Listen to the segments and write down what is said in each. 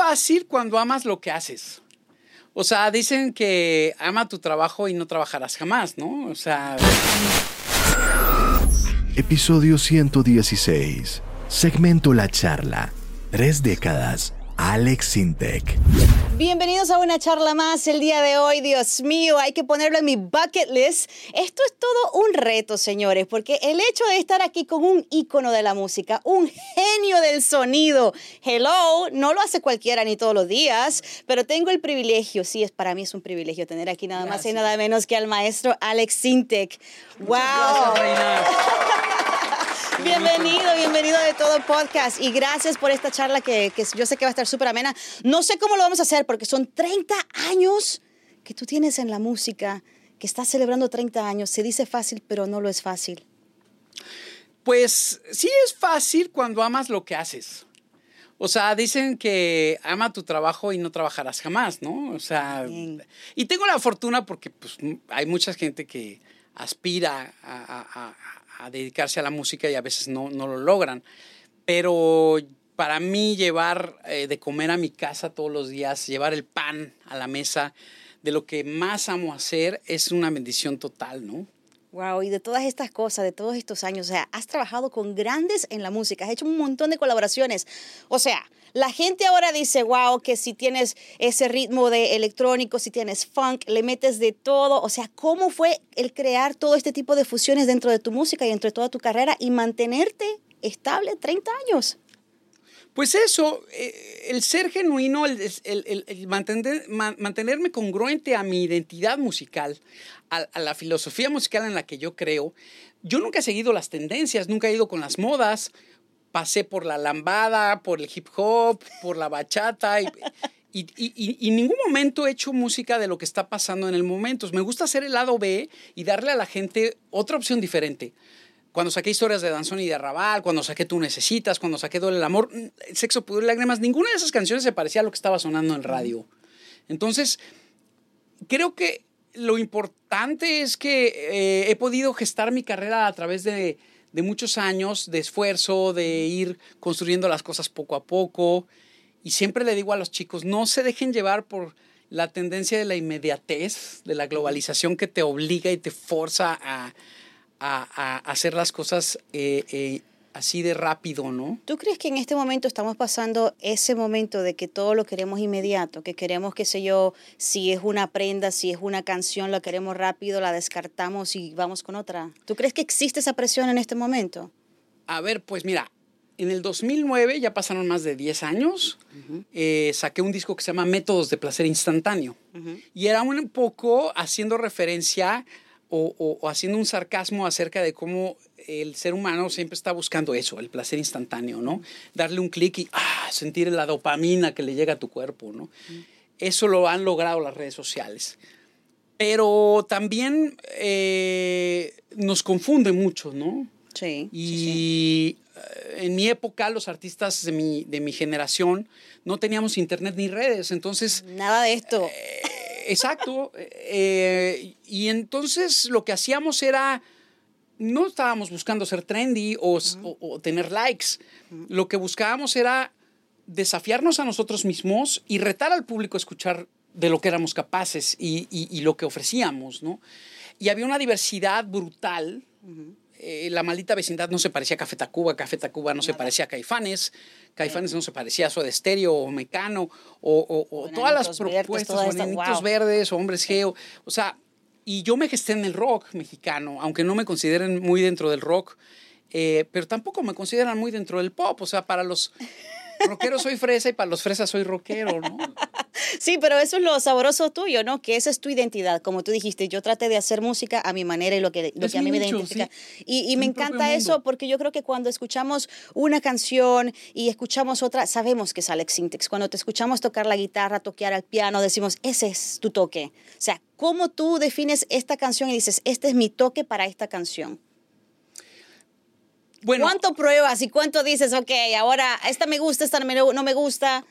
fácil cuando amas lo que haces. O sea, dicen que ama tu trabajo y no trabajarás jamás, ¿no? O sea... Episodio 116. Segmento La Charla. Tres décadas. Alex Sintec. Bienvenidos a una charla más el día de hoy. Dios mío, hay que ponerlo en mi bucket list. Esto es todo un reto, señores, porque el hecho de estar aquí con un ícono de la música, un genio sonido, hello, no lo hace cualquiera ni todos los días, pero tengo el privilegio, sí, es para mí es un privilegio tener aquí nada más y nada menos que al maestro Alex Sintec. wow. Bienvenido, bienvenido de todo podcast y gracias por esta charla que, que yo sé que va a estar súper amena. No sé cómo lo vamos a hacer porque son 30 años que tú tienes en la música, que estás celebrando 30 años. Se dice fácil, pero no lo es fácil. Pues sí es fácil cuando amas lo que haces. O sea, dicen que ama tu trabajo y no trabajarás jamás, ¿no? O sea, y tengo la fortuna porque pues, hay mucha gente que aspira a, a dedicarse a la música y a veces no, no lo logran. Pero para mí llevar eh, de comer a mi casa todos los días, llevar el pan a la mesa, de lo que más amo hacer, es una bendición total, ¿no? Wow, y de todas estas cosas, de todos estos años, o sea, has trabajado con grandes en la música, has hecho un montón de colaboraciones. O sea, la gente ahora dice, wow, que si tienes ese ritmo de electrónico, si tienes funk, le metes de todo. O sea, ¿cómo fue el crear todo este tipo de fusiones dentro de tu música y dentro de toda tu carrera y mantenerte estable 30 años? Pues eso, eh, el ser genuino, el, mantener, mantenerme congruente a mi identidad musical, a, la filosofía musical en la que yo creo. Yo nunca he seguido las tendencias, nunca he ido con las modas. Pasé por la lambada, por el hip hop, por la bachata. Y, en ningún momento he hecho música de lo que está pasando en el momento. Me gusta hacer el lado B y darle a la gente otra opción diferente cuando saqué historias de Danzón y de Arrabal, cuando saqué Tú Necesitas, cuando saqué Duele el Amor, mm, Sexo, Pudor y Lágrimas, ninguna de esas canciones se parecía a lo que estaba sonando en radio. Entonces, creo que lo importante es que eh, he podido gestar mi carrera a través de, de, muchos años de esfuerzo, de ir construyendo las cosas poco a poco. Y siempre le digo a los chicos, no se dejen llevar por la tendencia de la inmediatez, de la globalización que te obliga y te forza a a, hacer las cosas eh, eh, así de rápido, ¿no? ¿Tú crees que en este momento estamos pasando ese momento de que todo lo queremos inmediato, que queremos, qué sé yo, si es una prenda, si es una canción, la queremos rápido, la descartamos y vamos con otra? ¿Tú crees que existe esa presión en este momento? A ver, pues mira, en el 2009, ya pasaron más de 10 años, eh, saqué un disco que se llama Métodos de Placer Instantáneo. Y era un poco haciendo referencia o, haciendo un sarcasmo acerca de cómo el ser humano siempre está buscando eso, el placer instantáneo, ¿no? Darle un clic y ah, sentir la dopamina que le llega a tu cuerpo, ¿no? Eso lo han logrado las redes sociales. Pero también eh, nos confunde mucho, ¿no? Sí. Y eh, en mi época, los artistas de mi, de mi generación no teníamos internet ni redes, entonces... Nada de esto. Eh, exacto. Eh, y entonces lo que hacíamos era, no estábamos buscando ser trendy o, tener likes. Lo que buscábamos era desafiarnos a nosotros mismos y retar al público a escuchar de lo que éramos capaces y, lo que ofrecíamos, ¿no? Y había una diversidad brutal. Eh, la maldita vecindad no se parecía a Café Tacuba, Café Tacuba no se parecía a Caifanes, Caifanes no se parecía a Soda Estéreo o Mecano, o, todas las propuestas, o Verdes, o Hombres Geo, o sea, y yo me gesté en el rock mexicano, aunque no me consideren muy dentro del rock, eh, pero tampoco me consideran muy dentro del pop, o sea, para los rockero soy fresa y para los fresas soy rockero, ¿no? Sí, pero eso es lo sabroso tuyo, ¿no? Que esa es tu identidad. Como tú dijiste, yo traté de hacer música a mi manera y lo que, lo que a mí me identifica. Y, me encanta eso porque yo creo que cuando escuchamos una canción y escuchamos otra, sabemos que es Alex Sintex. Cuando te escuchamos tocar la guitarra, toquear al piano, decimos, ese es tu toque. O sea, ¿cómo tú defines esta canción y dices, este es mi toque para esta canción? ¿Cuánto pruebas y cuánto dices, ok, ahora esta me gusta, esta no me gusta?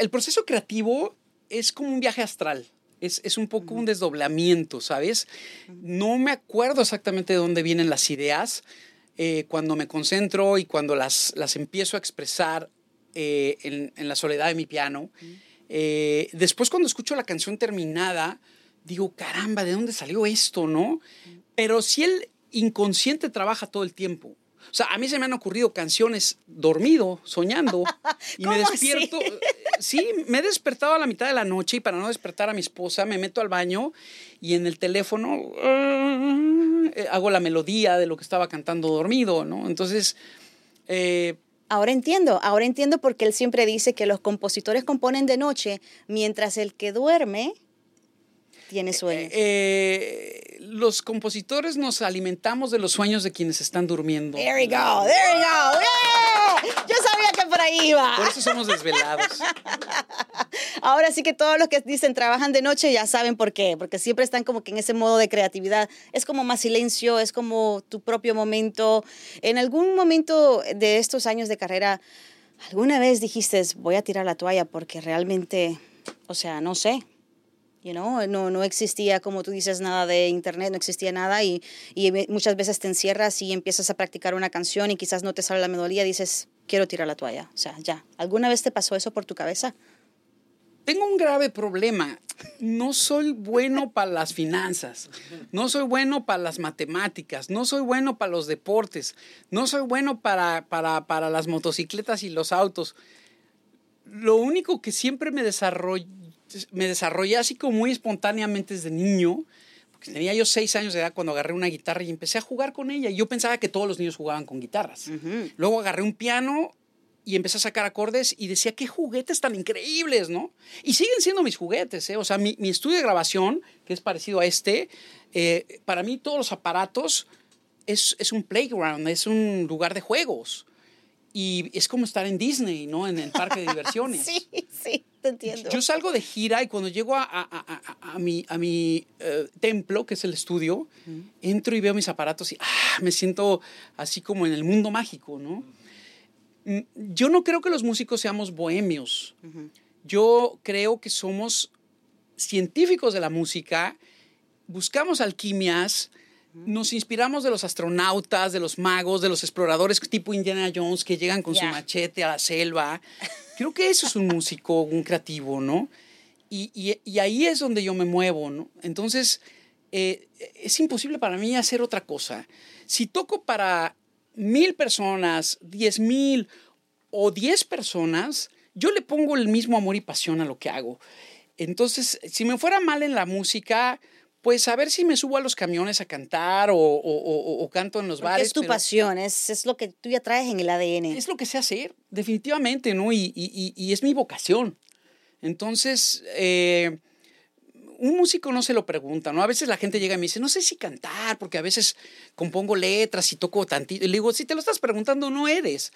el proceso creativo es como un viaje astral. Es, un poco un desdoblamiento, ¿sabes? No me acuerdo exactamente de dónde vienen las ideas. Eh, cuando me concentro y cuando las, las empiezo a expresar, eh, en, la soledad de mi piano. Eh, después cuando escucho la canción terminada, digo, caramba, ¿de dónde salió esto, no? Pero si el inconsciente trabaja todo el tiempo. O sea, a mí se me han ocurrido canciones dormido, soñando, y me despierto. Eh, sí, me he despertado a la mitad de la noche y para no despertar a mi esposa me meto al baño y en el teléfono eh, hago la melodía de lo que estaba cantando dormido, ¿no? Entonces... Eh, ahora entiendo, ahora entiendo porque él siempre dice que los compositores componen de noche, mientras el que duerme tiene sueños. Eh, los compositores nos alimentamos de los sueños de quienes están durmiendo. There we go, there we go. Yo sabía que por ahí iba. Por eso somos desvelados. Ahora sí que todos los que dicen trabajan de noche ya saben por qué, porque siempre están como que en ese modo de creatividad. Es como más silencio, es como tu propio momento. En algún momento de estos años de carrera, ¿alguna vez dijiste voy a tirar la toalla porque realmente, o sea, no sé, You know? no, no existía, como tú dices, nada de internet, no existía nada y, y, muchas veces te encierras y empiezas a practicar una canción y quizás no te sale la melodía, dices, quiero tirar la toalla. O sea, ya. ¿Alguna vez te pasó eso por tu cabeza? Tengo un grave problema. No soy bueno para las finanzas, no soy bueno para las matemáticas, no soy bueno para los deportes, no soy bueno para, para, para las motocicletas y los autos. Lo único que siempre me desarrolló me desarrollé así como muy espontáneamente desde niño, porque tenía yo seis años de edad cuando agarré una guitarra y empecé a jugar con ella. Y yo pensaba que todos los niños jugaban con guitarras. Luego agarré un piano y empecé a sacar acordes y decía, qué juguetes tan increíbles, ¿no? Y siguen siendo mis juguetes, ¿eh? O sea, mi, estudio de grabación, que es parecido a este, eh, para mí todos los aparatos es, es un playground, es un lugar de juegos. Y es como estar en Disney, ¿no? En el parque de diversiones. sí, sí, te entiendo. Yo salgo de gira y cuando llego a, a, mi, a mi eh, templo, que es el estudio, entro y veo mis aparatos y ah, me siento así como en el mundo mágico, ¿no? Mm, yo no creo que los músicos seamos bohemios. Yo creo que somos científicos de la música, buscamos alquimias, nos inspiramos de los astronautas, de los magos, de los exploradores tipo Indiana Jones que llegan con su machete a la selva. Creo que eso es un músico, un creativo, ¿no? Y, ahí es donde yo me muevo, ¿no? Entonces, eh, es imposible para mí hacer otra cosa. Si toco para mil personas, diez mil o diez personas, yo le pongo el mismo amor y pasión a lo que hago. Entonces, si me fuera mal en la música, pues a ver si me subo a los camiones a cantar o, canto en los bares. Es tu pasión, es, es, lo que tú ya traes en el ADN. Es lo que sé hacer, definitivamente, ¿no? Y, y es mi vocación. Entonces, eh, un músico no se lo pregunta, ¿no? A veces la gente llega y me dice, no sé si cantar, porque a veces compongo letras y toco tantito. Y le digo, si te lo estás preguntando, no eres.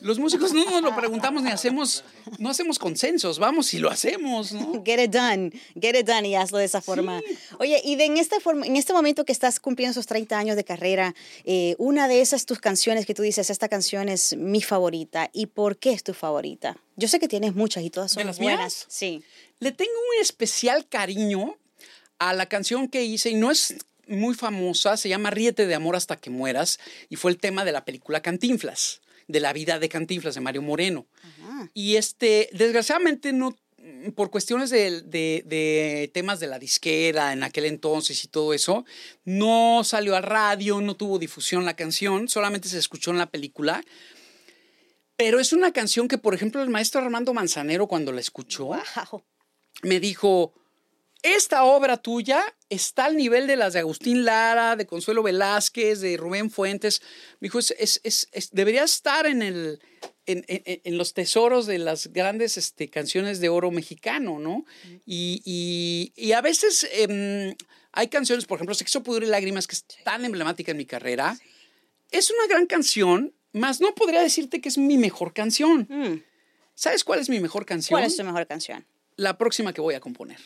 Los músicos no nos lo preguntamos ni hacemos, no hacemos consensos, vamos y lo hacemos, ¿no? Get it done, get it done y hazlo de esa forma. Oye, y de en, esta forma, en este momento que estás cumpliendo esos 30 años de carrera, eh, una de esas tus canciones que tú dices, esta canción es mi favorita, ¿y por qué es tu favorita? Yo sé que tienes muchas y todas son buenas. Sí. Le tengo un especial cariño a la canción que hice y no es muy famosa, se llama Ríete de amor hasta que mueras y fue el tema de la película Cantinflas, de la vida de Cantinflas de Mario Moreno. Y este, desgraciadamente no por cuestiones de, de, temas de la disquera en aquel entonces y todo eso, no salió a radio, no tuvo difusión la canción, solamente se escuchó en la película. Pero es una canción que, por ejemplo, el maestro Armando Manzanero, cuando la escuchó, me dijo, esta obra tuya está al nivel de las de Agustín Lara, de Consuelo Velázquez, de Rubén Fuentes. Me dijo, es, debería estar en, el, en, los tesoros de las grandes este, canciones de oro mexicano, ¿no? Y, a veces em, hay canciones, por ejemplo, Sexo, Pudor y Lágrimas, que es tan emblemática en mi carrera. Es una gran canción, más no podría decirte que es mi mejor canción. Mm. ¿Sabes cuál es mi mejor canción? ¿Cuál es tu mejor canción? la próxima que voy a componer.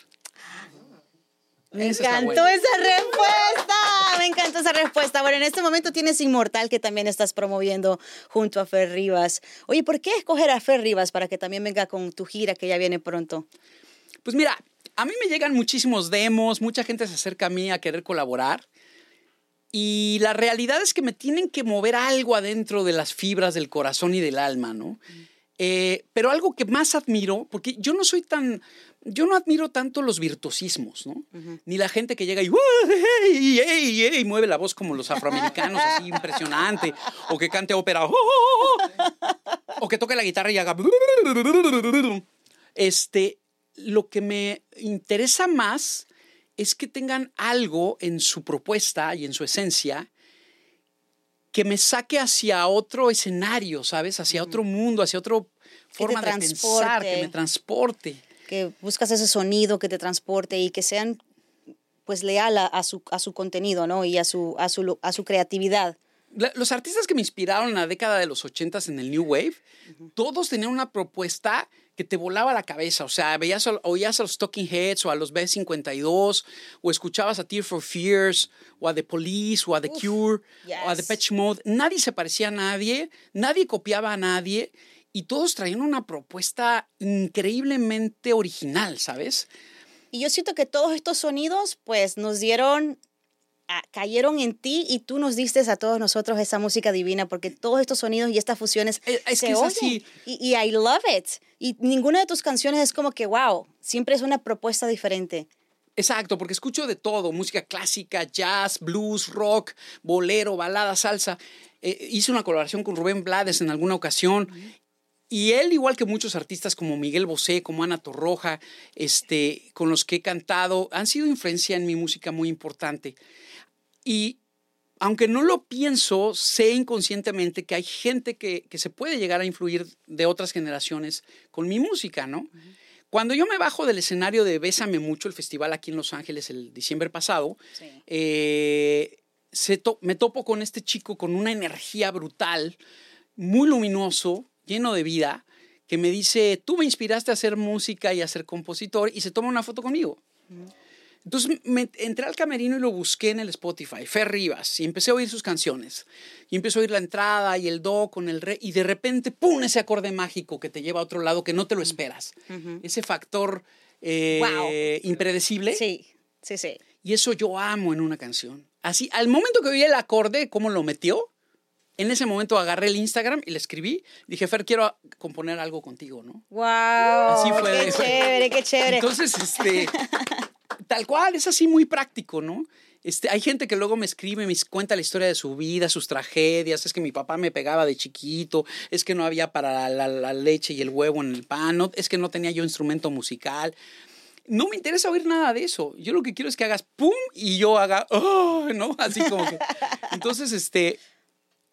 Me encantó esa respuesta, me encantó esa respuesta. Bueno, en este momento tienes Inmortal que también estás promoviendo junto a Fer Rivas. Oye, ¿por qué escoger a Fer Rivas para que también venga con tu gira que ya viene pronto? Pues mira, a mí me llegan muchísimos demos, mucha gente se acerca a mí a querer colaborar. Y la realidad es que me tienen que mover algo adentro de las fibras del corazón y del alma, ¿no? Eh, pero algo que más admiro, porque yo no soy tan, yo no admiro tanto los virtuosismos, ¿no? Ni la gente que llega y, hey, mueve la voz como los afroamericanos, así impresionante, o que cante ópera, o que toque la guitarra y haga... Este, lo que me interesa más es que tengan algo en su propuesta y en su esencia que me saque hacia otro escenario, ¿sabes? Hacia otro mundo, hacia otra forma de pensar, que me transporte. Que buscas ese sonido que te transporte y que sean pues leal a, su, a su contenido, ¿no? Y a su, a su, a su creatividad. Los artistas que me inspiraron en la década de los ochentas en el New Wave, todos tenían una propuesta que te volaba la cabeza. O sea, veías, oías a los Talking Heads o a los B52, o escuchabas a Tear for Fears, o a The Police, o a The Cure, o a The Patch Mode. Nadie se parecía a nadie, nadie copiaba a nadie, y todos traían una propuesta increíblemente original, ¿sabes? Y yo siento que todos estos sonidos, pues, nos dieron cayeron en ti y tú nos diste a todos nosotros esa música divina porque todos estos sonidos y estas fusiones eh, es, se oyen. Y, I love it. Y ninguna de tus canciones es como que, wow, siempre es una propuesta diferente. Exacto, porque escucho de todo, música clásica, jazz, blues, rock, bolero, balada, salsa. Eh, hice una colaboración con Rubén Blades en alguna ocasión y él, igual que muchos artistas como Miguel Bosé, como Ana Torroja, este, con los que he cantado, han sido influencia en mi música muy importante. Y aunque no lo pienso, sé inconscientemente que hay gente que, se puede llegar a influir de otras generaciones con mi música, ¿no? Cuando yo me bajo del escenario de Bésame Mucho, el festival aquí en Los Ángeles el diciembre pasado, eh, me topo con este chico con una energía brutal, muy luminoso, lleno de vida, que me dice, tú me inspiraste a hacer música y a ser compositor, y se toma una foto conmigo. Entonces me entré al camerino y lo busqué en el Spotify, Fer Rivas, y empecé a oír sus canciones. Y empecé a oír la entrada y el do con el re, y de repente, ¡pum! ese acorde mágico que te lleva a otro lado que no te lo esperas. Ese factor eh, impredecible. Sí, sí, sí. Y eso yo amo en una canción. Así, al momento que oí el acorde, cómo lo metió, en ese momento agarré el Instagram y le escribí. Dije, Fer, quiero componer algo contigo, ¿no? ¡Wow! Así fue. ¡Qué chévere, qué chévere! Entonces, este, tal cual, es así muy práctico, ¿no? Este, hay gente que luego me escribe, me cuenta la historia de su vida, sus tragedias, es que mi papá me pegaba de chiquito, es que no había para la, leche y el huevo en el pan, es que no tenía yo instrumento musical. No me interesa oír nada de eso. Yo lo que quiero es que hagas pum y yo haga, oh, ¿no? Así como que. Entonces, este,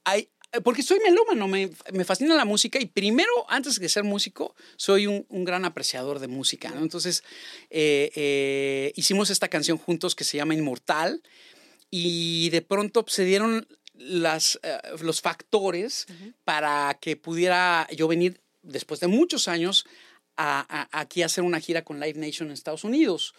hay, porque soy melómano, me, me, fascina la música y primero, antes de ser músico, soy un, un gran apreciador de música. ¿no? Entonces, eh, eh, hicimos esta canción juntos que se llama Inmortal y de pronto se dieron las, los factores para que pudiera yo venir después de muchos años a, aquí a hacer una gira con Live Nation en Estados Unidos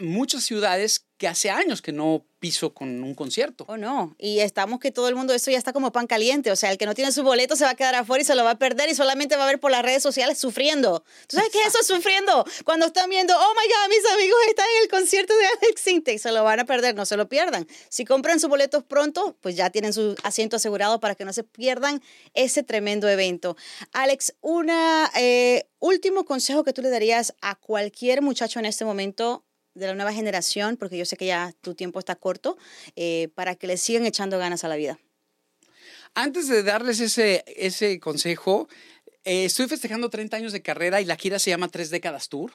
muchas ciudades que hace años que no piso con un concierto. Oh, no. Y estamos que todo el mundo, esto ya está como pan caliente. O sea, el que no tiene su boleto se va a quedar afuera y se lo va a perder y solamente va a ver por las redes sociales sufriendo. ¿Tú sabes qué es eso, sufriendo? Cuando están viendo, oh my God, mis amigos están en el concierto de Alex Sintek, se lo van a perder, no se lo pierdan. Si compran sus boletos pronto, pues ya tienen su asiento asegurado para que no se pierdan ese tremendo evento. Alex, un eh, último consejo que tú le darías a cualquier muchacho en este momento de la nueva generación, porque yo sé que ya tu tiempo está corto, eh, para que le sigan echando ganas a la vida? Antes de darles ese, ese consejo, eh, estoy festejando 30 años de carrera y la gira se llama Tres Décadas Tour.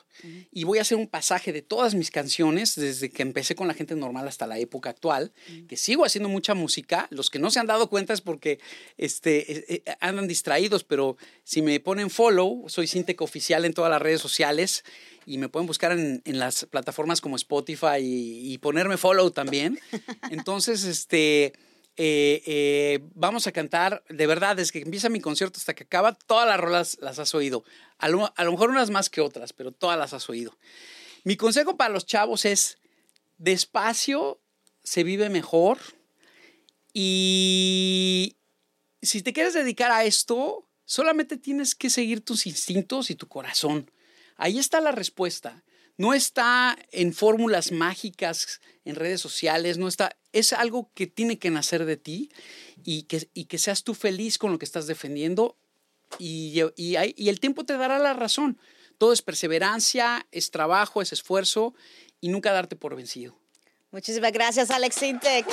Y voy a hacer un pasaje de todas mis canciones, desde que empecé con la gente normal hasta la época actual, que sigo haciendo mucha música. Los que no se han dado cuenta es porque este, eh, andan distraídos, pero si me ponen follow, soy Sintec Oficial en todas las redes sociales y me pueden buscar en, las plataformas como Spotify y, ponerme follow también. Entonces, este, eh, eh, vamos a cantar, de verdad, desde que empieza mi concierto hasta que acaba, todas las rolas las has oído. A lo, mejor unas más que otras, pero todas las has oído. Mi consejo para los chavos es, despacio se vive mejor y si te quieres dedicar a esto, solamente tienes que seguir tus instintos y tu corazón. Ahí está la respuesta. No está en fórmulas mágicas en redes sociales, no está, es algo que tiene que nacer de ti y que, y que seas tú feliz con lo que estás defendiendo, y, y, el tiempo te dará la razón. Todo es perseverancia, es trabajo, es esfuerzo y nunca darte por vencido. Muchísimas gracias, Alex Intec.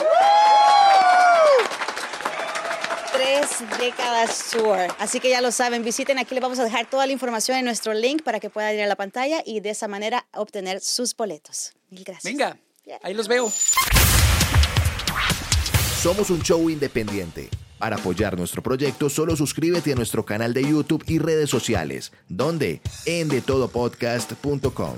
Tres décadas tour. Así que ya lo saben, visiten aquí, les vamos a dejar toda la información en nuestro link para que puedan ir a la pantalla y de esa manera obtener sus boletos. Mil gracias. Venga, ahí los veo. Somos un show independiente. Para apoyar nuestro proyecto, solo suscríbete a nuestro canal de YouTube y redes sociales, donde en detodopodcast.com.